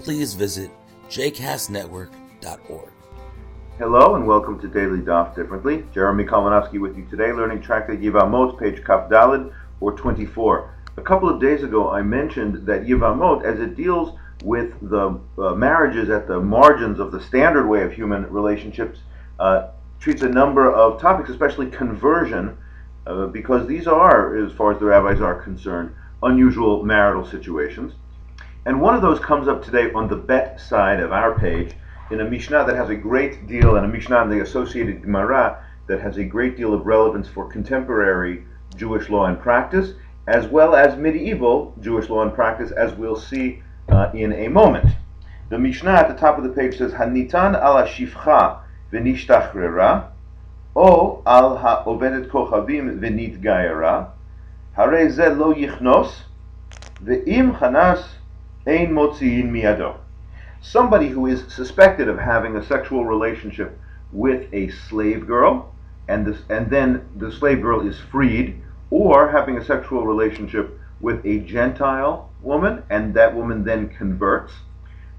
please visit jcastnetwork.org. Hello and welcome to Daily Daf Differently. Jeremy Kalmanofsky with you today, learning Tractate Yivamot, page Kaf Dalid, or 24. A couple of days ago, I mentioned that Yivamot, as it deals with the uh, marriages at the margins of the standard way of human relationships, uh, treats a number of topics, especially conversion, uh, because these are, as far as the rabbis are concerned, unusual marital situations. And one of those comes up today on the bet side of our page in a Mishnah that has a great deal, and a Mishnah in the associated Gemara that has a great deal of relevance for contemporary Jewish law and practice, as well as medieval Jewish law and practice, as we'll see uh, in a moment. The Mishnah at the top of the page says, Hanitan ala shifcha v'nishtachrera, o al ha'ovedet kochavim v'nitgayera, hare ze lo yichnos, ve'im chanas ein motziin miado. Somebody who is suspected of having a sexual relationship with a slave girl, and this, and then the slave girl is freed, or having a sexual relationship with a Gentile woman, and that woman then converts,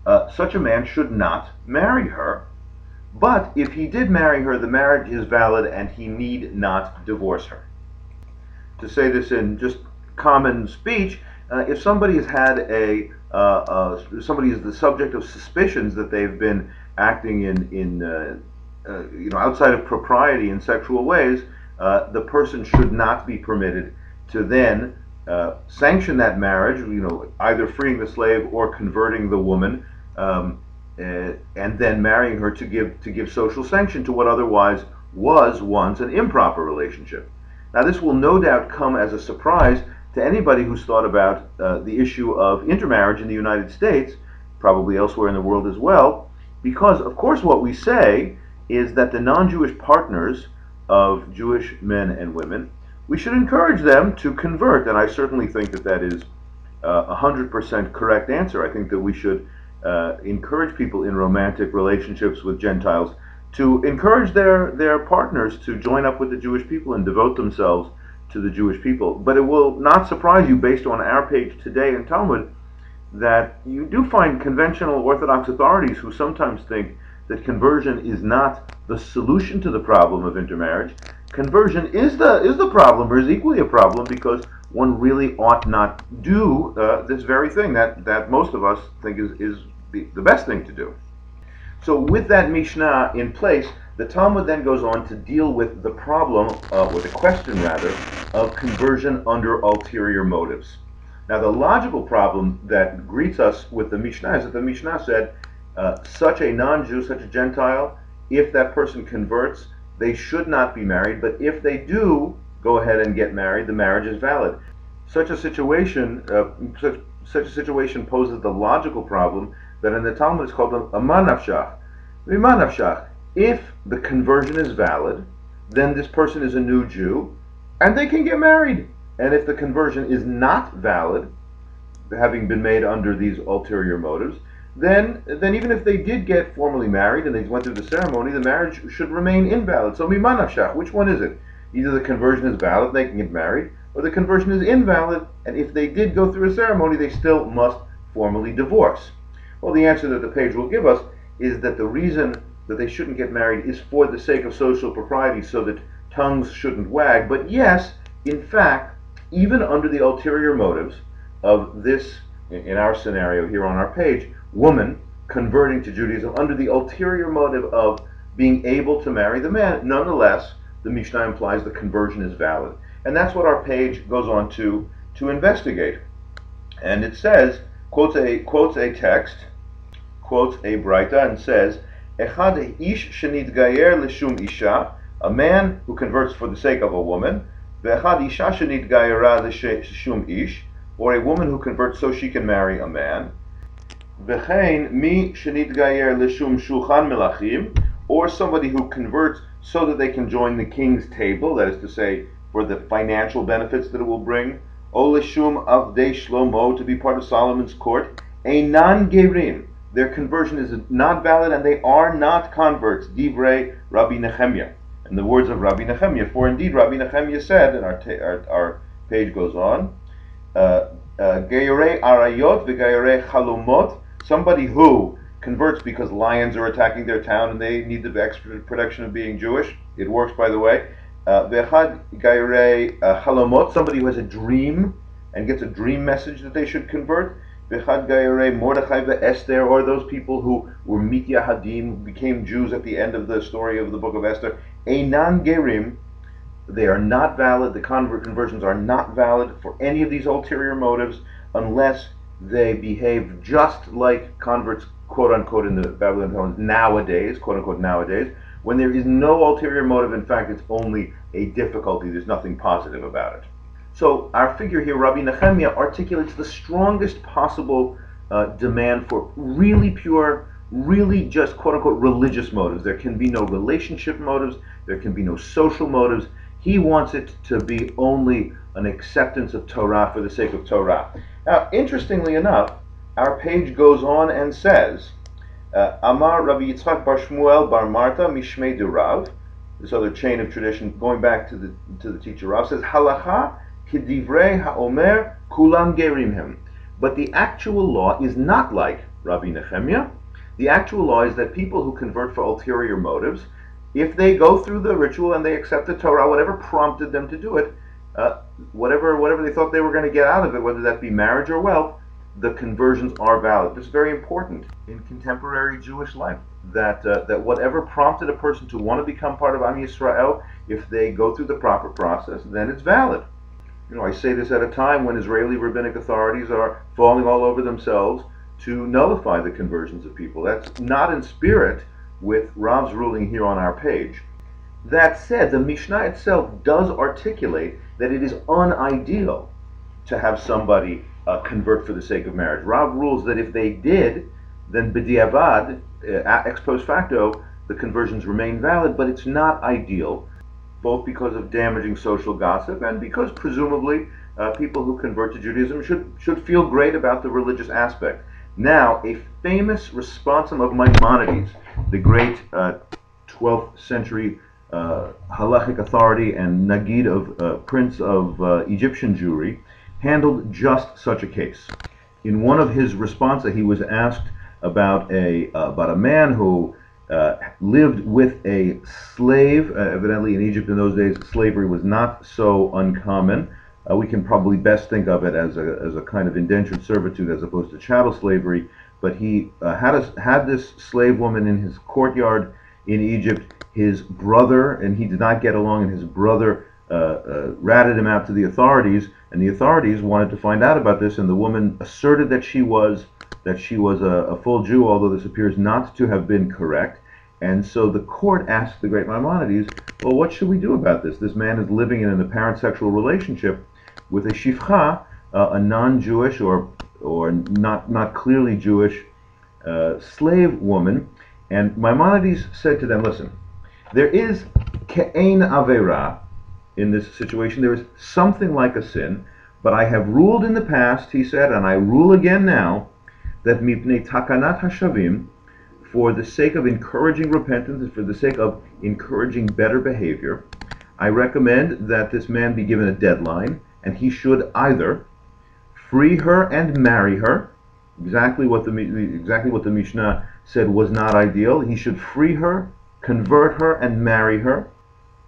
uh, such a man should not marry her. But if he did marry her, the marriage is valid and he need not divorce her. To say this in just common speech, uh, if somebody has had a uh, uh, somebody is the subject of suspicions that they've been acting in in uh, uh, you know outside of propriety in sexual ways, the person should not be permitted to then sanction that marriage. You know, either freeing the slave or converting the woman. Um, and then marrying her to give to give social sanction to what otherwise was once an improper relationship. Now, this will no doubt come as a surprise to anybody who's thought about uh, the issue of intermarriage in the United States, probably elsewhere in the world as well, because, of course, what we say is that the non Jewish partners of Jewish men and women, we should encourage them to convert. And I certainly think that that is uh, a 100% correct answer. I think that we should uh, encourage people in romantic relationships with Gentiles to encourage their, their partners to join up with the Jewish people and devote themselves to the Jewish people. But it will not surprise you, based on our page today in Talmud, that you do find conventional Orthodox authorities who sometimes think that conversion is not the solution to the problem of intermarriage. Conversion is the is the problem, or is equally a problem, because one really ought not do uh, this very thing that, that most of us think is, is the, the best thing to do. So, with that Mishnah in place, the Talmud then goes on to deal with the problem, uh, or the question rather, of conversion under ulterior motives. Now, the logical problem that greets us with the Mishnah is that the Mishnah said, uh, such a non Jew, such a Gentile, if that person converts, they should not be married, but if they do go ahead and get married, the marriage is valid. Such a situation, uh, such, such a situation poses the logical problem that in the Talmud is called a. Manavshach if the conversion is valid, then this person is a new Jew, and they can get married. And if the conversion is not valid, having been made under these ulterior motives, then then even if they did get formally married and they went through the ceremony, the marriage should remain invalid. So mimanavshach, which one is it? Either the conversion is valid, they can get married, or the conversion is invalid, and if they did go through a ceremony, they still must formally divorce. Well, the answer that the page will give us is that the reason that they shouldn't get married is for the sake of social propriety so that tongues shouldn't wag. But yes, in fact, even under the ulterior motives of this, in our scenario here on our page, woman converting to Judaism under the ulterior motive of being able to marry the man, nonetheless, the Mishnah implies the conversion is valid. And that's what our page goes on to, to investigate. And it says, quotes a, quotes a text, quotes a Braita, and says, Echad ish shenitgayer lishum isha, a man who converts for the sake of a woman, ish, or a woman who converts so she can marry a man. Mi or somebody who converts so that they can join the king's table, that is to say, for the financial benefits that it will bring, o lishum avdei shlomo, to be part of Solomon's court, einan gerim, their conversion is not valid and they are not converts, divrei Rabbi Nehemiah. In the words of Rabbi Nehemiah, for indeed Rabbi Nehemiah said, and our, our, our page goes on, uh, uh, arayot v'geirei chalumot, somebody who converts because lions are attacking their town and they need the extra protection of being Jewish. It works, by the way. Uh, Vechad gairei uh, halomot, somebody who has a dream and gets a dream message that they should convert. Vechad gairei Mordechai Esther, or those people who were mityahadim, became Jews at the end of the story of the book of Esther. Einan gerim, they are not valid. The convert conversions are not valid for any of these ulterior motives unless they behave just like converts, quote unquote, in the Babylonian Talmud nowadays, quote unquote, nowadays, when there is no ulterior motive. In fact, it's only a difficulty. There's nothing positive about it. So our figure here, Rabbi Nehemiah, articulates the strongest possible uh, demand for really pure, really just quote unquote religious motives. There can be no relationship motives. There can be no social motives. He wants it to be only an acceptance of Torah for the sake of Torah. Now, interestingly enough, our page goes on and says, uh, Amar Rabbi Yitzchak Bar Shmuel Bar Marta Mishmei Durav, this other chain of tradition going back to the to the teacher Rav says halacha kidivrei haomer kulam gerim him. But the actual law is not like Rabbi Nehemiah. The actual law is that people who convert for ulterior motives, if they go through the ritual and they accept the Torah, whatever prompted them to do it, uh, whatever whatever they thought they were going to get out of it, whether that be marriage or wealth, the conversions are valid. This is very important in contemporary Jewish life. That uh, that whatever prompted a person to want to become part of Am Yisrael, if they go through the proper process, then it's valid. You know, I say this at a time when Israeli rabbinic authorities are falling all over themselves to nullify the conversions of people. That's not in spirit with Rav's ruling here on our page. That said, the Mishnah itself does articulate that it is unideal to have somebody uh, convert for the sake of marriage. Rav rules that if they did, then b'diavad, uh, ex post facto, the conversions remain valid, but it's not ideal, both because of damaging social gossip and because presumably uh, people who convert to Judaism should, should feel great about the religious aspect. Now, a famous responsum of Maimonides, the great 12th uh, century uh, halachic authority and Nagid of uh, Prince of uh, Egyptian Jewry, handled just such a case. In one of his responses, he was asked about a about a man who uh, lived with a slave. Uh, evidently, in Egypt in those days, slavery was not so uncommon. Uh, we can probably best think of it as a, as a kind of indentured servitude as opposed to chattel slavery. But he had a, had this slave woman in his courtyard in Egypt his brother, and he did not get along, and his brother uh, uh, ratted him out to the authorities, and the authorities wanted to find out about this, and the woman asserted that she was that she was a, a full Jew, although this appears not to have been correct. And so the court asked the great Maimonides, well, what should we do about this? This man is living in an apparent sexual relationship with a shifcha, uh, a non-Jewish or or not not clearly Jewish uh, slave woman. And Maimonides said to them, listen, there is ke'ein avera in this situation. There is something like a sin, but I have ruled in the past, he said, and I rule again now, that mipnei takanat hashavim, for the sake of encouraging repentance and for the sake of encouraging better behavior, I recommend that this man be given a deadline, and he should either free her and marry her, exactly what the exactly what the Mishnah said was not ideal. He should free her convert her and marry her,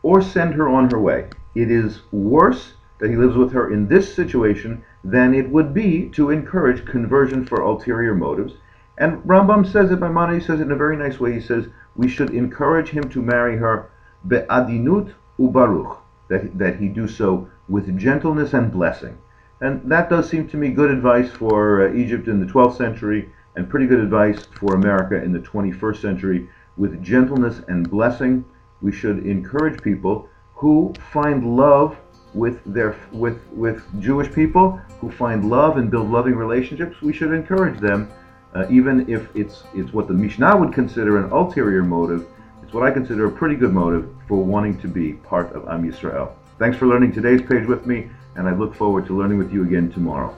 or send her on her way. It is worse that he lives with her in this situation than it would be to encourage conversion for ulterior motives. And Rambam says it, Maimonides says it in a very nice way. He says we should encourage him to marry her be'adinut ubaruch, that, that he do so with gentleness and blessing. And that does seem to me good advice for uh, Egypt in the 12th century and pretty good advice for America in the 21st century with gentleness and blessing. We should encourage people who find love with their with with Jewish people who find love and build loving relationships. We should encourage them Uh, even if it's it's what the Mishnah would consider an ulterior motive, it's what I consider a pretty good motive for wanting to be part of Am Yisrael. Thanks for learning today's page with me, and I look forward to learning with you again tomorrow.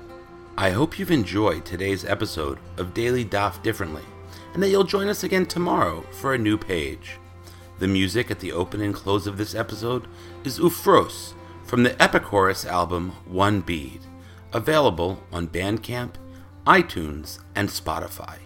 I hope you've enjoyed today's episode of Daily Daf Differently, and that you'll join us again tomorrow for a new page. The music at the open and close of this episode is Ufros from the Epichorus album One Bead, available on Bandcamp, iTunes, and Spotify.